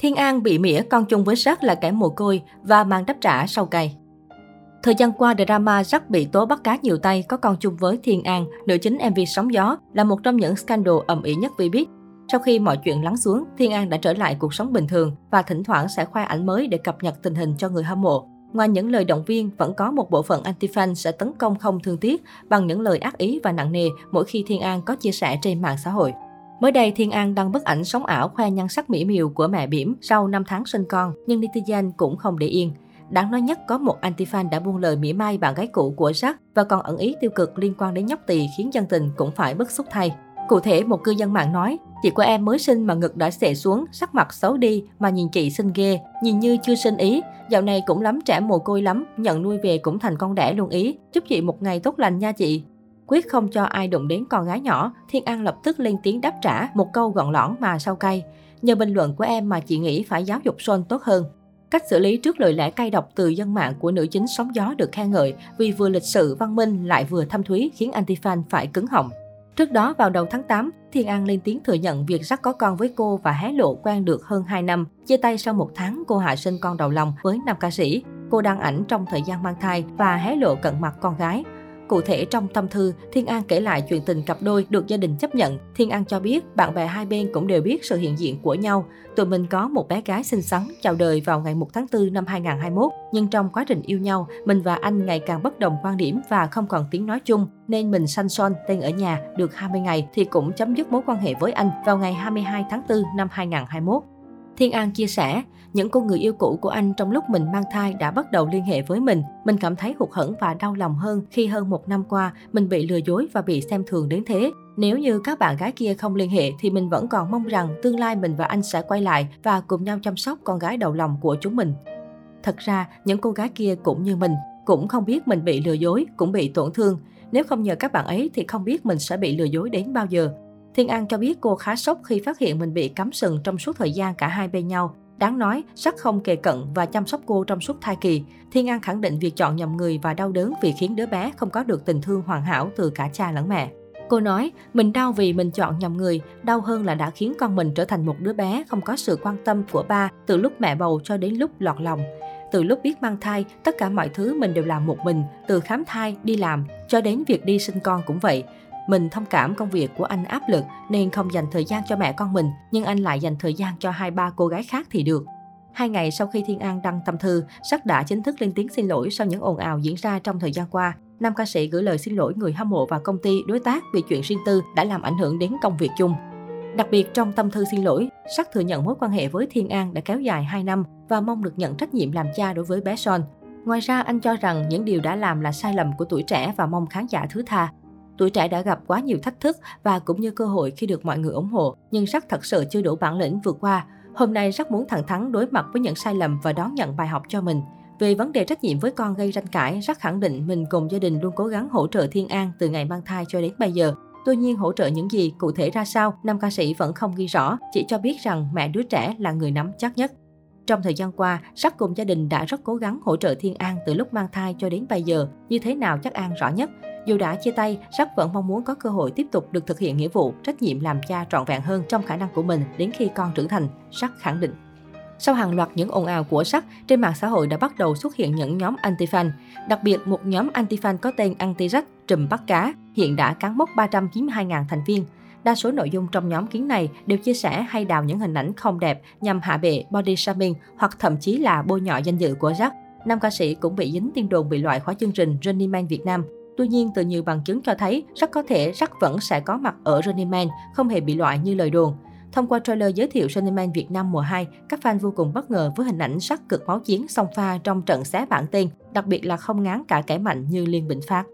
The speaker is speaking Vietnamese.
Thiên An bị mỉa con chung với Sắc là kẻ mồ côi và mang đáp trả sau cay. Thời gian qua, drama Sắc bị tố bắt cá nhiều tay có con chung với Thiên An, nữ chính MV Sóng Gió, là một trong những scandal ầm ĩ nhất Vbiz. biết. Sau khi mọi chuyện lắng xuống, Thiên An đã trở lại cuộc sống bình thường và thỉnh thoảng sẽ khoe ảnh mới để cập nhật tình hình cho người hâm mộ. Ngoài những lời động viên, vẫn có một bộ phận anti-fan sẽ tấn công không thương tiếc bằng những lời ác ý và nặng nề mỗi khi Thiên An có chia sẻ trên mạng xã hội. Mới đây, Thiên An đăng bức ảnh sống ảo khoe nhan sắc mỹ miều của mẹ bỉm sau 5 tháng sinh con, nhưng netizen cũng không để yên. Đáng nói nhất có một anti-fan đã buông lời mỉa mai bạn gái cũ của Jack và còn ẩn ý tiêu cực liên quan đến nhóc tỳ khiến dân tình cũng phải bức xúc thay. Cụ thể, một cư dân mạng nói, chị của em mới sinh mà ngực đã xệ xuống, sắc mặt xấu đi mà nhìn chị xinh ghê, nhìn như chưa sinh ý. Dạo này cũng lắm trẻ mồ côi lắm, nhận nuôi về cũng thành con đẻ luôn ý. Chúc chị một ngày tốt lành nha chị. Quyết không cho ai đụng đến con gái nhỏ, Thiên An lập tức lên tiếng đáp trả một câu gọn lõn mà sau cay. Nhờ bình luận của em mà chị nghĩ phải giáo dục Son tốt hơn. Cách xử lý trước lời lẽ cay độc từ dân mạng của nữ chính sóng gió được khen ngợi vì vừa lịch sự văn minh lại vừa thâm thúy khiến anti-fan phải cứng họng. Trước đó vào đầu tháng 8, Thiên An lên tiếng thừa nhận việc rắc có con với cô và hé lộ quen được hơn 2 năm. Chia tay sau một tháng, cô hạ sinh con đầu lòng với nam ca sĩ. Cô đăng ảnh trong thời gian mang thai và hé lộ cận mặt con gái. Cụ thể trong tâm thư, Thiên An kể lại chuyện tình cặp đôi được gia đình chấp nhận. Thiên An cho biết bạn bè hai bên cũng đều biết sự hiện diện của nhau. Tụi mình có một bé gái xinh xắn chào đời vào ngày 1 tháng 4 năm 2021. Nhưng trong quá trình yêu nhau, mình và anh ngày càng bất đồng quan điểm và không còn tiếng nói chung. Nên mình sanh son tên ở nhà được 20 ngày thì cũng chấm dứt mối quan hệ với anh vào ngày 22 tháng 4 năm 2021. Thiên An chia sẻ, những cô người yêu cũ của anh trong lúc mình mang thai đã bắt đầu liên hệ với mình. Mình cảm thấy hụt hẫng và đau lòng hơn khi hơn một năm qua mình bị lừa dối và bị xem thường đến thế. Nếu như các bạn gái kia không liên hệ thì mình vẫn còn mong rằng tương lai mình và anh sẽ quay lại và cùng nhau chăm sóc con gái đầu lòng của chúng mình. Thật ra, những cô gái kia cũng như mình, cũng không biết mình bị lừa dối, cũng bị tổn thương. Nếu không nhờ các bạn ấy thì không biết mình sẽ bị lừa dối đến bao giờ. Thiên An cho biết cô khá sốc khi phát hiện mình bị cắm sừng trong suốt thời gian cả hai bên nhau. Đáng nói, sắc không kề cận và chăm sóc cô trong suốt thai kỳ. Thiên An khẳng định việc chọn nhầm người và đau đớn vì khiến đứa bé không có được tình thương hoàn hảo từ cả cha lẫn mẹ. Cô nói, mình đau vì mình chọn nhầm người, đau hơn là đã khiến con mình trở thành một đứa bé không có sự quan tâm của ba từ lúc mẹ bầu cho đến lúc lọt lòng. Từ lúc biết mang thai, tất cả mọi thứ mình đều làm một mình, từ khám thai, đi làm, cho đến việc đi sinh con cũng vậy. Mình thông cảm công việc của anh áp lực nên không dành thời gian cho mẹ con mình, nhưng anh lại dành thời gian cho hai ba cô gái khác thì được. Hai ngày sau khi Thiên An đăng tâm thư, Sắc đã chính thức lên tiếng xin lỗi sau những ồn ào diễn ra trong thời gian qua. Nam ca sĩ gửi lời xin lỗi người hâm mộ và công ty đối tác vì chuyện riêng tư đã làm ảnh hưởng đến công việc chung. Đặc biệt trong tâm thư xin lỗi, Sắc thừa nhận mối quan hệ với Thiên An đã kéo dài 2 năm và mong được nhận trách nhiệm làm cha đối với bé Son. Ngoài ra, anh cho rằng những điều đã làm là sai lầm của tuổi trẻ và mong khán giả thứ tha. Tuổi trẻ đã gặp quá nhiều thách thức và cũng như cơ hội khi được mọi người ủng hộ, nhưng Sắc thật sự chưa đủ bản lĩnh vượt qua. Hôm nay Sắc muốn thẳng thắn đối mặt với những sai lầm và đón nhận bài học cho mình. Về vấn đề trách nhiệm với con gây tranh cãi, Sắc khẳng định mình cùng gia đình luôn cố gắng hỗ trợ Thiên An từ ngày mang thai cho đến bây giờ. Tuy nhiên hỗ trợ những gì, cụ thể ra sao, nam ca sĩ vẫn không ghi rõ, chỉ cho biết rằng mẹ đứa trẻ là người nắm chắc nhất. Trong thời gian qua, Sắc cùng gia đình đã rất cố gắng hỗ trợ Thiên An từ lúc mang thai cho đến bây giờ, như thế nào chắc An rõ nhất. Dù đã chia tay, Sắc vẫn mong muốn có cơ hội tiếp tục được thực hiện nghĩa vụ, trách nhiệm làm cha trọn vẹn hơn trong khả năng của mình đến khi con trưởng thành, Sắc khẳng định. Sau hàng loạt những ồn ào của Sắc, trên mạng xã hội đã bắt đầu xuất hiện những nhóm anti-fan. Đặc biệt, một nhóm anti-fan có tên Anti-Rách, trùm bắt cá, hiện đã cán mốc 392.000 thành viên. Đa số nội dung trong nhóm kiến này đều chia sẻ hay đào những hình ảnh không đẹp nhằm hạ bệ, body shaming hoặc thậm chí là bôi nhọ danh dự của Jack. Nam ca sĩ cũng bị dính tin đồn bị loại khỏi chương trình Running Man Việt Nam. Tuy nhiên, từ nhiều bằng chứng cho thấy, rất có thể Jack vẫn sẽ có mặt ở Running Man, không hề bị loại như lời đồn. Thông qua trailer giới thiệu Running Man Việt Nam mùa 2, các fan vô cùng bất ngờ với hình ảnh sắc cực máu chiến song pha trong trận xé bảng tên, đặc biệt là không ngán cả kẻ mạnh như Liên Bình Phát.